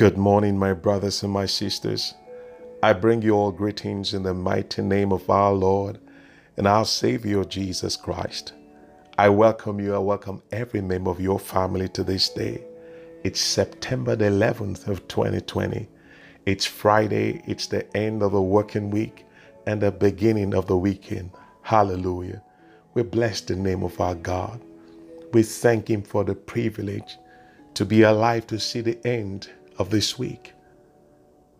Good morning, my brothers and my sisters. I bring you all greetings in the mighty name of our Lord and our Savior Jesus Christ. I welcome you. I welcome every member of your family to this day. It's September the 11th of 2020. It's Friday. It's the end of the working week and the beginning of the weekend. Hallelujah. We bless the name of our God. We thank Him for the privilege to be alive to see the end of this week.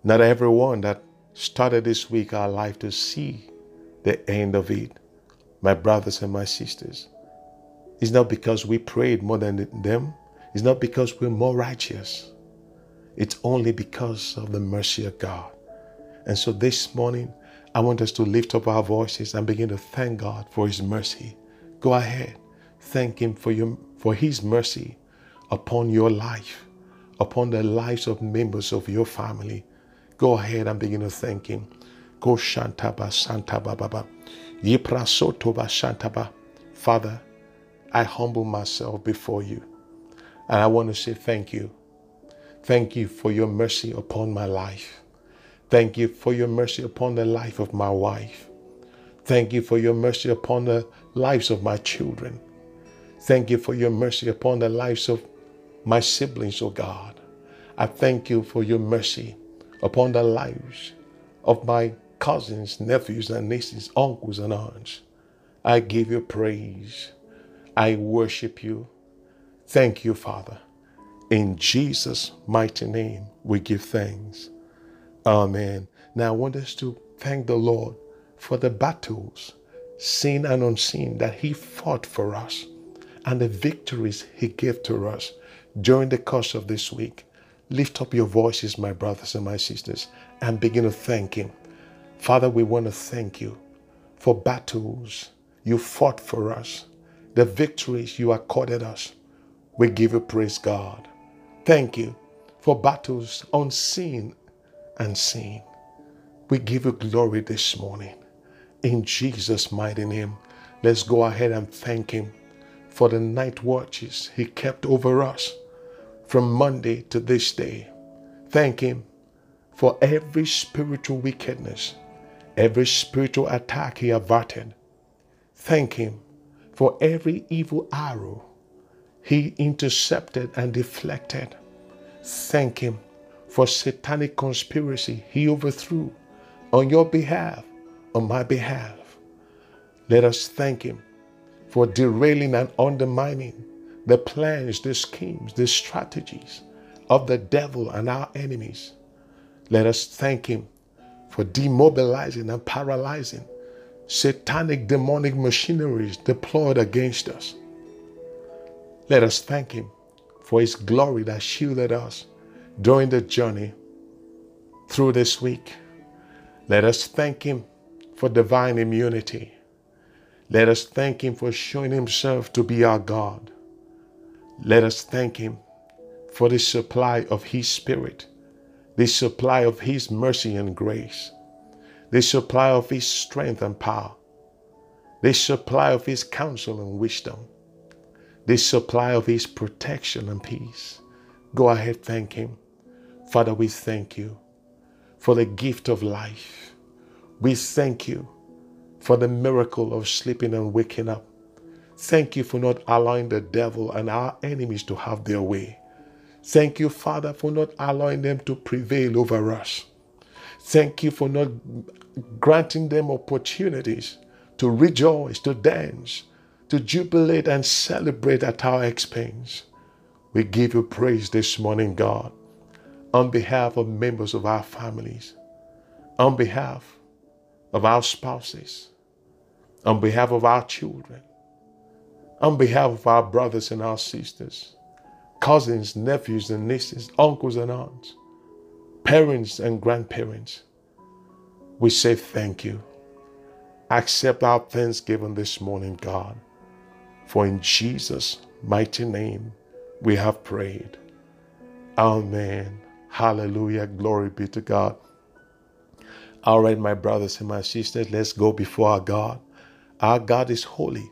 Not everyone that started this week are alive to see the end of it. My brothers and my sisters, it's not because we prayed more than them, it's not because we're more righteous. It's only because of the mercy of God. And so this morning, I want us to lift up our voices and begin to thank God for His mercy. Go ahead, thank Him for, your, for His mercy upon your life upon the lives of members of your family. Go ahead and begin to thank Him. Go Shantaba Santaba Baba. Yipra Sotoba Shantaba. Father, I humble myself before you. And I want to say thank you. Thank you for your mercy upon my life. Thank you for your mercy upon the life of my wife. Thank you for your mercy upon the lives of my children. Thank you for your mercy upon the lives of my siblings, oh God. I thank you for your mercy upon the lives of my cousins, nephews, and nieces, uncles, and aunts. I give you praise. I worship you. Thank you, Father. In Jesus' mighty name, we give thanks. Amen. Now, I want us to thank the Lord for the battles, seen and unseen, that He fought for us and the victories He gave to us during the course of this week. Lift up your voices, my brothers and my sisters, and begin to thank Him. Father, we want to thank you for battles you fought for us, the victories you accorded us. We give you praise, God. Thank you for battles unseen and seen. We give you glory this morning. In Jesus' mighty name, let's go ahead and thank Him for the night watches He kept over us from Monday to this day. Thank Him for every spiritual wickedness, every spiritual attack He averted. Thank Him for every evil arrow He intercepted and deflected. Thank Him for satanic conspiracy He overthrew on your behalf, on my behalf. Let us thank Him for derailing and undermining the plans, the schemes, the strategies of the devil and our enemies. Let us thank him for demobilizing and paralyzing satanic demonic machineries deployed against us. Let us thank him for his glory that shielded us during the journey through this week. Let us thank him for divine immunity. Let us thank him for showing himself to be our God. Let us thank Him for the supply of His Spirit, the supply of His mercy and grace, the supply of His strength and power, the supply of His counsel and wisdom, the supply of His protection and peace. Go ahead, thank Him. Father, we thank you for the gift of life. We thank you for the miracle of sleeping and waking up. Thank you for not allowing the devil and our enemies to have their way. Thank you, Father, for not allowing them to prevail over us. Thank you for not granting them opportunities to rejoice, to dance, to jubilate and celebrate at our expense. We give you praise this morning, God, on behalf of members of our families, on behalf of our spouses, on behalf of our children, on behalf of our brothers and our sisters, cousins, nephews and nieces, uncles and aunts, parents and grandparents, we say thank you. Accept our thanksgiving this morning, God, for in Jesus' mighty name we have prayed. Amen. Hallelujah. Glory be to God. All right, my brothers and my sisters, let's go before our God. Our God is holy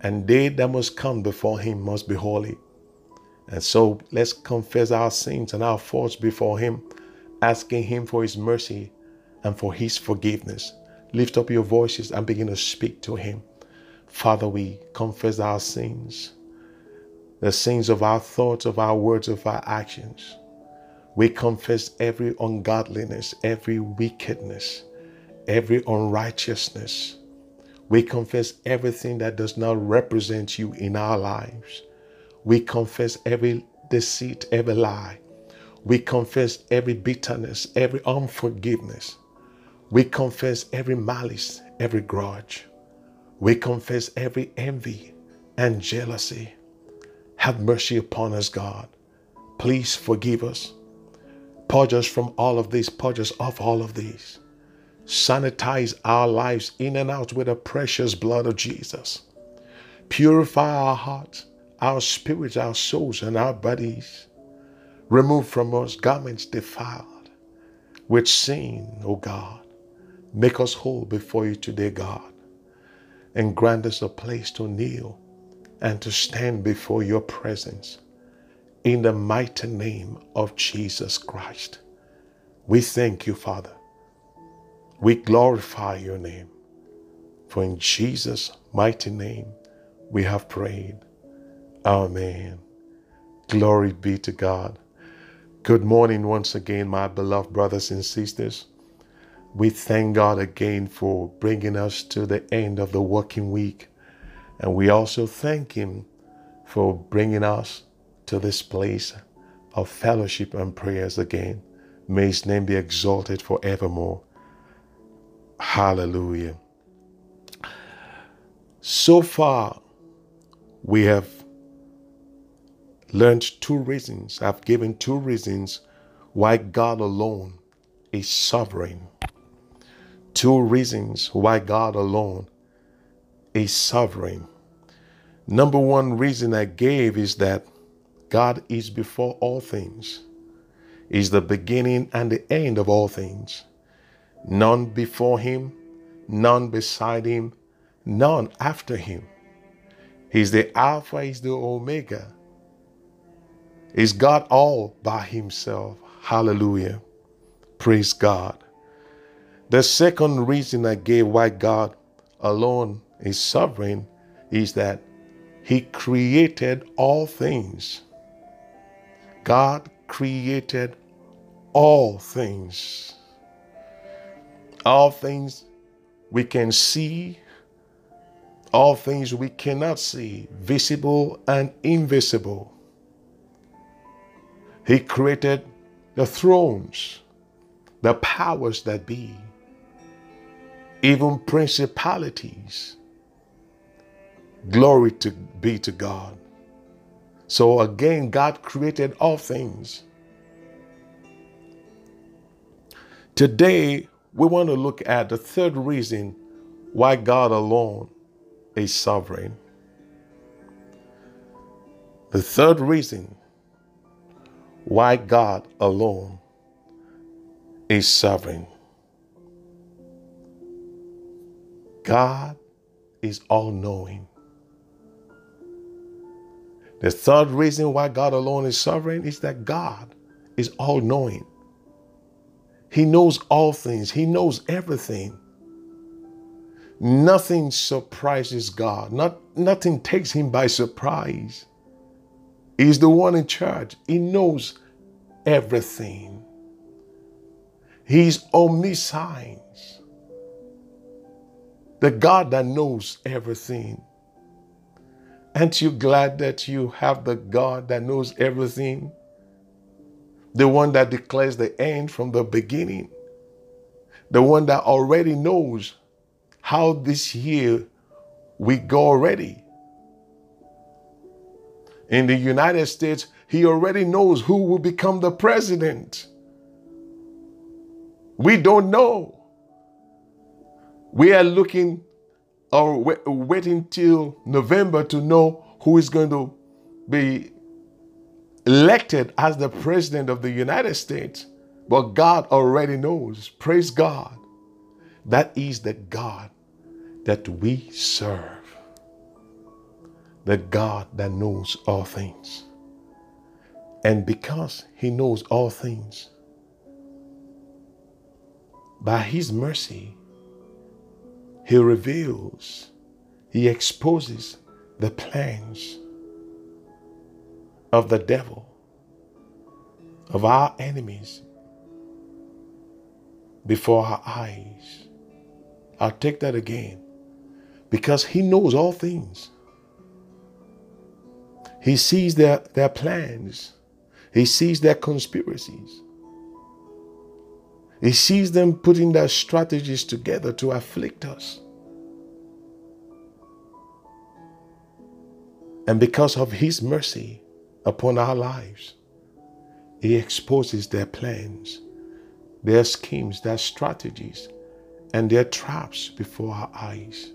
and they that must come before him must be holy. And so let's confess our sins and our faults before Him, asking Him for His mercy and for His forgiveness. Lift up your voices and begin to speak to Him. Father, we confess our sins, the sins of our thoughts, of our words, of our actions. We confess every ungodliness, every wickedness, every unrighteousness. We confess everything that does not represent you in our lives. We confess every deceit, every lie. We confess every bitterness, every unforgiveness. We confess every malice, every grudge. We confess every envy and jealousy. Have mercy upon us, God. Please forgive us. Purge us from all of these, purge us of all of these. Sanitize our lives in and out with the precious blood of Jesus. Purify our hearts, our spirits, our souls, and our bodies. Remove from us garments defiled with sin, O God. Make us whole before you today, God, and grant us a place to kneel and to stand before your presence. In the mighty name of Jesus Christ, we thank you, Father. We glorify your name. For in Jesus' mighty name we have prayed. Amen. Glory be to God. Good morning once again, my beloved brothers and sisters. We thank God again for bringing us to the end of the working week. And we also thank Him for bringing us to this place of fellowship and prayers again. May His name be exalted forevermore. Hallelujah. So far, we have learned two reasons. I've given two reasons why God alone is sovereign. Two reasons why God alone is sovereign. Number one reason I gave is that God is before all things, is the beginning and the end of all things. None before him, none beside him, none after him. He's the Alpha, he's the Omega. He's God all by himself? Hallelujah. Praise God. The second reason I gave why God alone is sovereign is that He created all things. God created all things. All things we can see, all things we cannot see, visible and invisible. He created the thrones, the powers that be even principalities. Glory to be to God. So again, God created all things. Today, we want to look at the third reason why God alone is sovereign. The third reason why God alone is sovereign. God is all knowing. The third reason why God alone is sovereign is that God is all knowing. He knows all things, He knows everything. Nothing surprises God, Not, nothing takes Him by surprise. He's the one in charge, He knows everything. He's omniscient the God that knows everything. Aren't you glad that you have the God that knows everything? The one that declares the end from the beginning. The one that already knows how this year we go already. In the United States, he already knows who will become the president. We don't know. We are looking or waiting till November to know who is going to be elected as the president of the United States. But God already knows. Praise God. That is the God that we serve. The God that knows all things. And because he knows all things, by his mercy, he reveals, he exposes the plans of the devil, of our enemies before our eyes. I'll take that again. Because he knows all things. He sees their, their plans. He sees their conspiracies. He sees them putting their strategies together to afflict us. And because of His mercy upon our lives, He exposes their plans, their schemes, their strategies, and their traps before our eyes.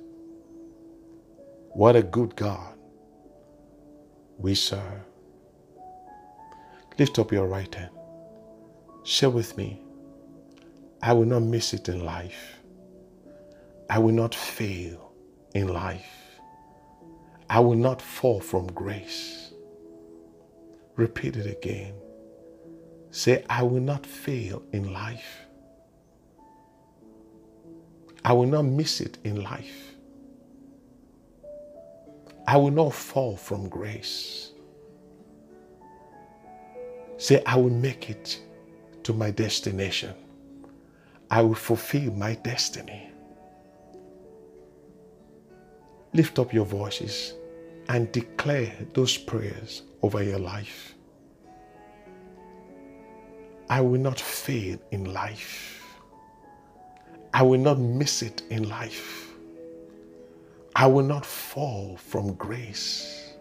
What a good God we serve. Lift up your right hand. Share with me. I will not miss it in life. I will not fail in life. I will not fall from grace. Repeat it again. Say, I will not fail in life. I will not miss it in life. I will not fall from grace. Say, I will make it to my destination. I will fulfill my destiny. Lift up your voices and declare those prayers over your life. I will not fail in life. I will not miss it in life. I will not fall from grace.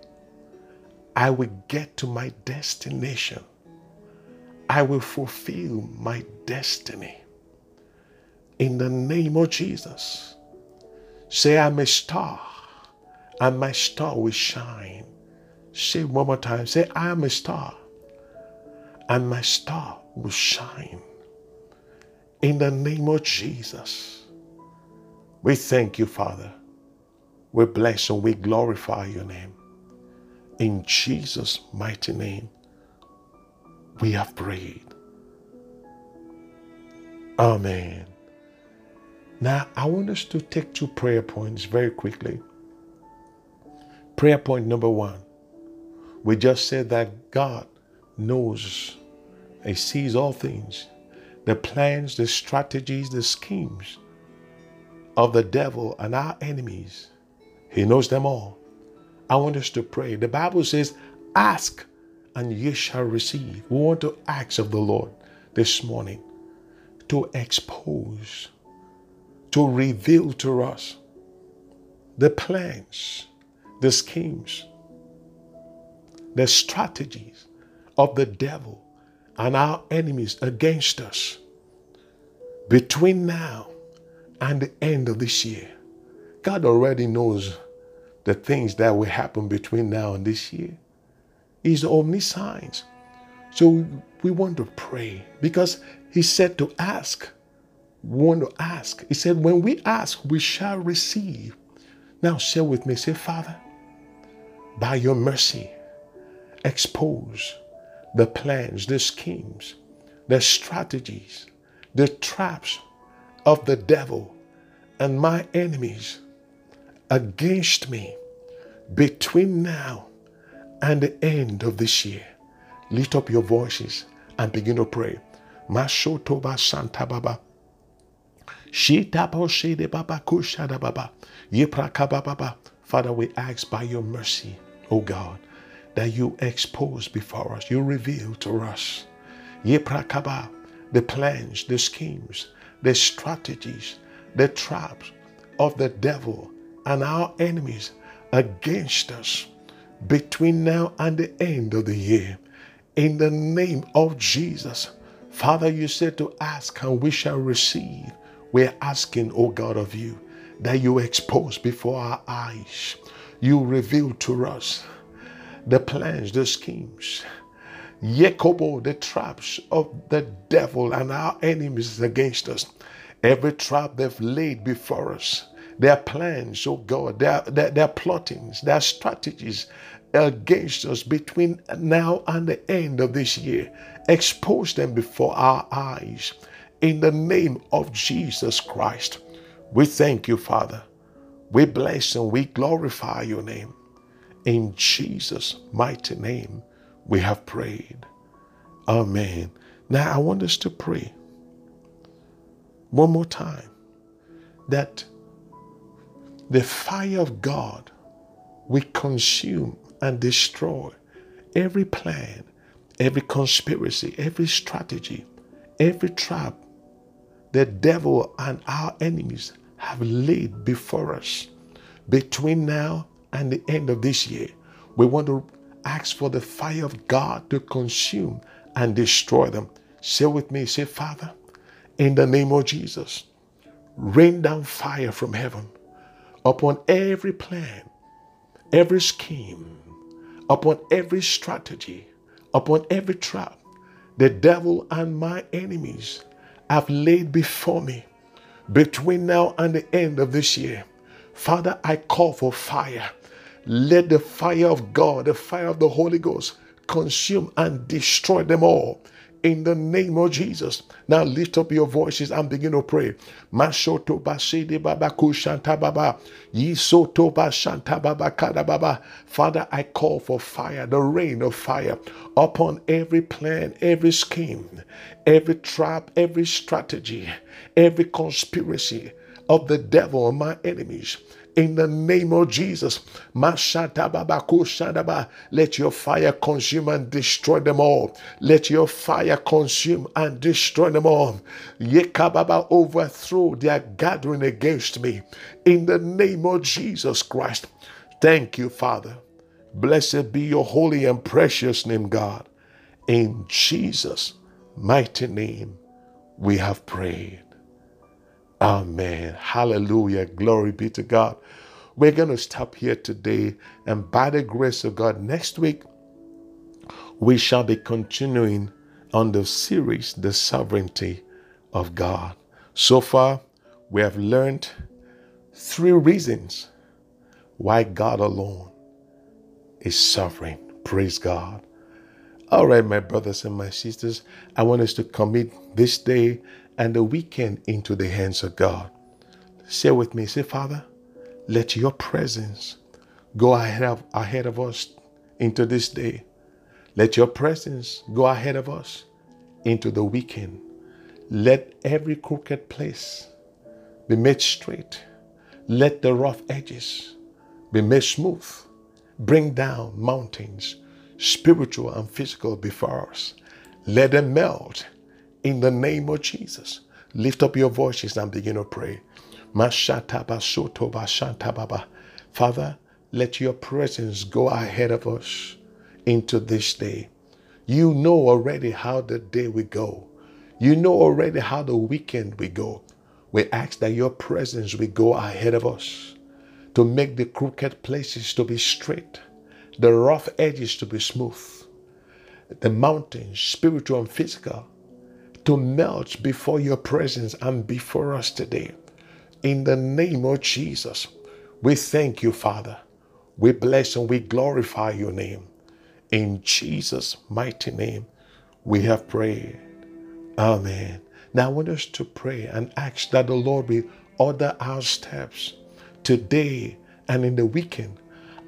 I will get to my destination. I will fulfill my destiny. In the name of Jesus. Say, I'm a star, and my star will shine. Say one more time. Say, I am a star, and my star will shine. In the name of Jesus. We thank you, Father we bless and we glorify your name. In Jesus' mighty name, we have prayed. Amen. Now, I want us to take two prayer points very quickly. Prayer point number one we just said that God knows, He sees all things the plans, the strategies, the schemes of the devil and our enemies. He knows them all. I want us to pray. The Bible says, Ask and ye shall receive. We want to ask of the Lord this morning to expose, to reveal to us the plans, the schemes, the strategies of the devil and our enemies against us between now and the end of this year. God already knows the things that will happen between now and this year. He's omniscient. So we want to pray because He said to ask. We want to ask. He said, when we ask, we shall receive. Now share with me. Say, Father, by your mercy, expose the plans, the schemes, the strategies, the traps of the devil and my enemies against me between now and the end of this year. Lift up your voices and begin to pray. Mashotoba Santa Baba. Baba Kushada Baba. Father, we ask by your mercy, O God, that you expose before us, you reveal to us Yeprakaba, the plans, the schemes, the strategies, the traps of the devil and our enemies against us between now and the end of the year. In the name of Jesus. Father, you said to ask and we shall receive. We're asking, O God, of you that you expose before our eyes, you reveal to us the plans, the schemes, Yekobo, the traps of the devil and our enemies against us. Every trap they've laid before us their plans, oh God, their, their, their plottings, their strategies against us between now and the end of this year. Expose them before our eyes in the name of Jesus Christ. We thank you, Father. We bless and we glorify your name. In Jesus' mighty name, we have prayed. Amen. Now, I want us to pray one more time that the fire of God will consume and destroy every plan, every conspiracy, every strategy, every trap the devil and our enemies have laid before us between now and the end of this year. We want to ask for the fire of God to consume and destroy them. Say with me, say, Father, in the name of Jesus, rain down fire from heaven upon every plan, every scheme, upon every strategy, upon every trap the devil and my enemies have laid before me between now and the end of this year. Father, I call for fire. Let the fire of God, the fire of the Holy Ghost, consume and destroy them all in the name of Jesus. Now lift up your voices and begin to pray. Mashoto bashidi baba kushanta baba. Yisoto baba kada baba. Father, I call for fire, the rain of fire upon every plan, every scheme, every trap, every strategy, every conspiracy of the devil and my enemies in the name of Jesus. Let your fire consume and destroy them all. Let your fire consume and destroy them all. Yekababa overthrow their gathering against me in the name of Jesus Christ. Thank you, Father. Blessed be your holy and precious name, God. In Jesus' mighty name, we have prayed. Amen. Hallelujah. Glory be to God. We're going to stop here today. And by the grace of God, next week, we shall be continuing on the series, The Sovereignty of God. So far, we have learned three reasons why God alone is sovereign. Praise God. All right, my brothers and my sisters, I want us to commit this day and the weekend into the hands of God. Say with me, say, Father, let your presence go ahead of, ahead of us into this day. Let your presence go ahead of us into the weekend. Let every crooked place be made straight. Let the rough edges be made smooth. Bring down mountains, spiritual and physical, before us. Let them melt in the name of Jesus. Lift up your voices and begin to pray. Father, let your presence go ahead of us into this day. You know already how the day will go. You know already how the weekend will go. We ask that your presence will go ahead of us to make the crooked places to be straight, the rough edges to be smooth, the mountains, spiritual and physical, to melt before your presence and before us today. In the name of Jesus, we thank you, Father. We bless and we glorify your name. In Jesus' mighty name, we have prayed. Amen. Now I want us to pray and ask that the Lord will order our steps today and in the weekend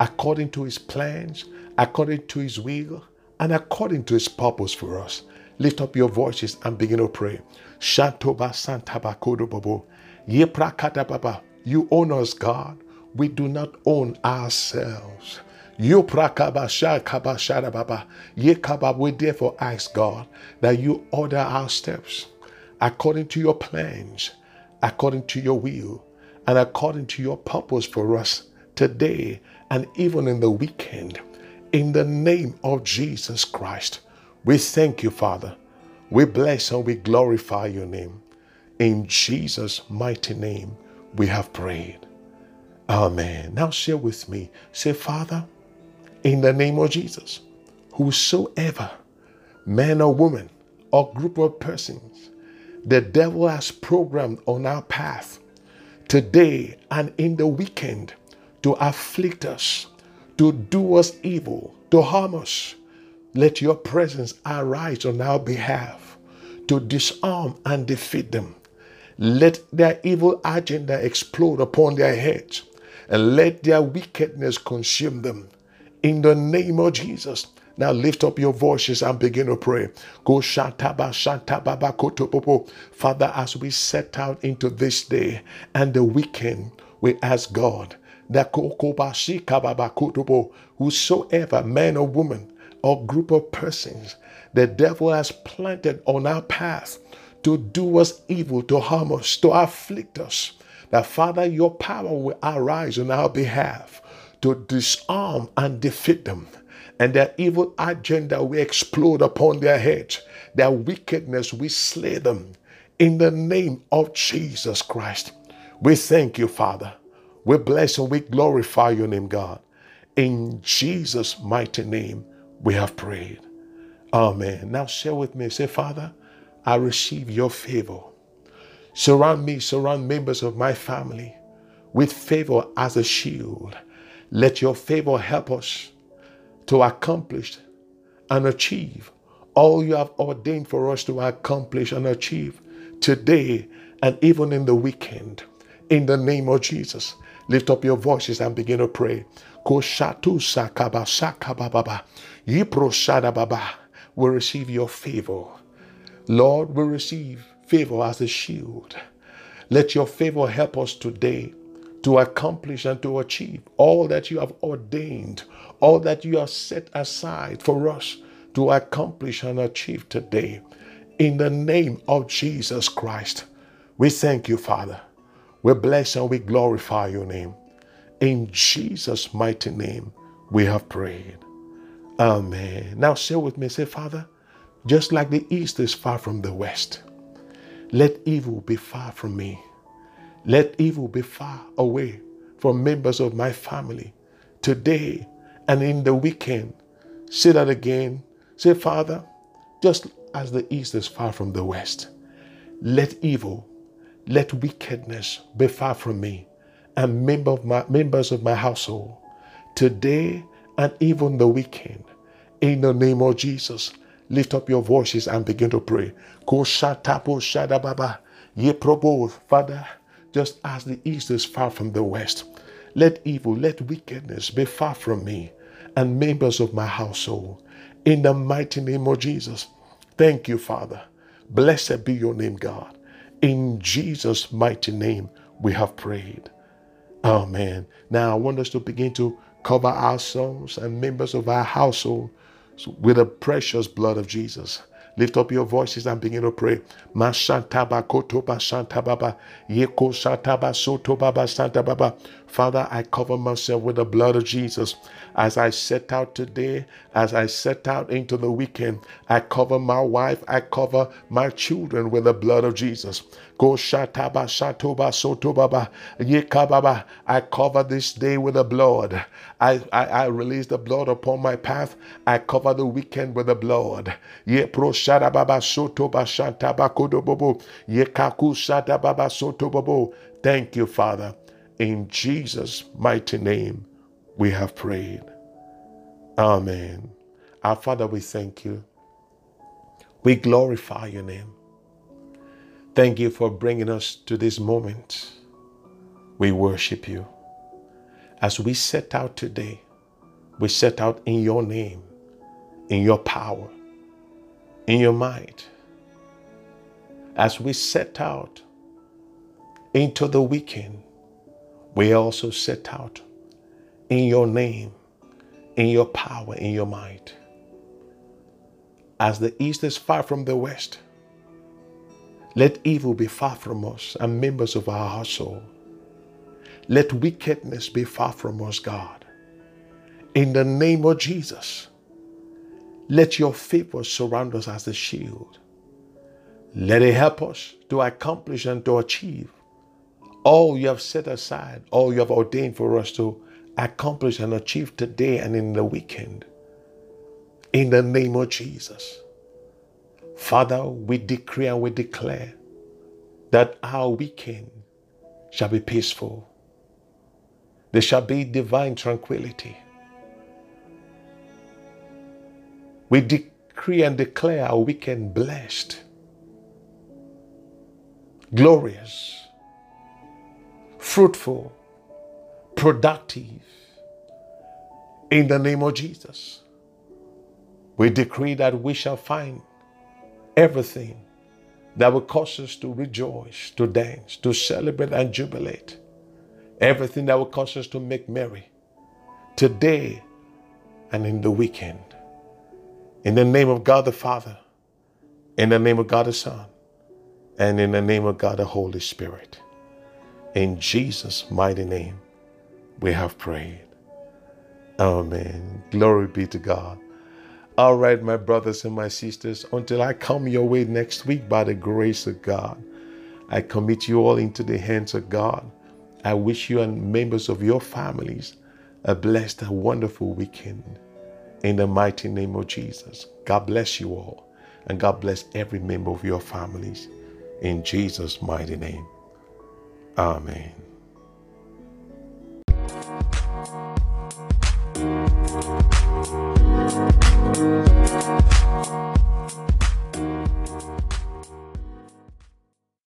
according to his plans, according to his will, and according to his purpose for us. Lift up your voices and begin to pray. Shantoba Santabakodobobo. Yeprakata You own us, God. We do not own ourselves. You baba. We therefore ask God that you order our steps according to your plans, according to your will, and according to your purpose for us today and even in the weekend. In the name of Jesus Christ. We thank you, Father. We bless and we glorify your name. In Jesus' mighty name, we have prayed. Amen. Now share with me. Say, Father, in the name of Jesus, whosoever, man or woman, or group of persons, the devil has programmed on our path today and in the weekend to afflict us, to do us evil, to harm us. Let your presence arise on our behalf to disarm and defeat them. Let their evil agenda explode upon their heads and let their wickedness consume them. In the name of Jesus. Now lift up your voices and begin to pray. Go shataba shantababa kotopopo. Father, as we set out into this day and the weekend, we ask God that whosoever man or woman or group of persons the devil has planted on our path to do us evil, to harm us, to afflict us, that Father, your power will arise on our behalf to disarm and defeat them. And their evil agenda will explode upon their heads. Their wickedness will slay them. In the name of Jesus Christ, we thank you, Father. We bless and we glorify your name, God. In Jesus' mighty name, we have prayed. Amen. Now share with me. Say, Father, I receive your favor. Surround me, surround members of my family with favor as a shield. Let your favor help us to accomplish and achieve all you have ordained for us to accomplish and achieve today and even in the weekend. In the name of Jesus, lift up your voices and begin to pray. Will receive your favor. Lord, we receive favor as a shield. Let your favor help us today to accomplish and to achieve all that you have ordained, all that you have set aside for us to accomplish and achieve today. In the name of Jesus Christ, we thank you, Father. We bless and we glorify your name. In Jesus' mighty name, we have prayed. Amen. Now say with me, say, Father, just like the east is far from the west, let evil be far from me. Let evil be far away from members of my family today and in the weekend. Say that again. Say, Father, just as the east is far from the west, let evil, let wickedness be far from me and member of my, members of my household today and even the weekend. In the name of Jesus, lift up your voices and begin to pray. Father, just as the east is far from the west, let evil, let wickedness be far from me and members of my household. In the mighty name of Jesus. Thank you, Father. Blessed be your name, God. In Jesus' mighty name, we have prayed. Amen. Now, I want us to begin to cover ourselves and members of our household with the precious blood of Jesus. Lift up your voices and begin to pray. Father, I cover myself with the blood of Jesus. As I set out today, as I set out into the weekend, I cover my wife, I cover my children with the blood of Jesus. Go shataba shatoba sotobaba yekababa. I cover this day with the blood. I, I, I release the blood upon my path. I cover the weekend with the blood. Ye pro shadababa sotoba shantaba kodobobo. Yekaku shatababa sotobobo. Thank you, Father. In Jesus' mighty name, we have prayed. Amen. Our Father, we thank you. We glorify your name. Thank you for bringing us to this moment. We worship you. As we set out today, we set out in your name, in your power, in your might. As we set out into the weekend, we also set out in your name, in your power, in your might. As the east is far from the west, let evil be far from us and members of our household. Let wickedness be far from us, God. In the name of Jesus, let your favor surround us as a shield. Let it help us to accomplish and to achieve all you have set aside, all you have ordained for us to accomplish and achieve today and in the weekend. In the name of Jesus. Father, we decree and we declare that our weekend shall be peaceful. There shall be divine tranquility. We decree and declare our weekend blessed, glorious, fruitful, productive. In the name of Jesus, we decree that we shall find everything that will cause us to rejoice, to dance, to celebrate and jubilate. Everything that will cause us to make merry today and in the weekend. In the name of God the Father, in the name of God the Son, and in the name of God the Holy Spirit. In Jesus' mighty name, we have prayed. Amen. Glory be to God. All right, my brothers and my sisters, until I come your way next week by the grace of God, I commit you all into the hands of God. I wish you and members of your families a blessed and wonderful weekend. In the mighty name of Jesus. God bless you all. And God bless every member of your families. In Jesus' mighty name. Amen.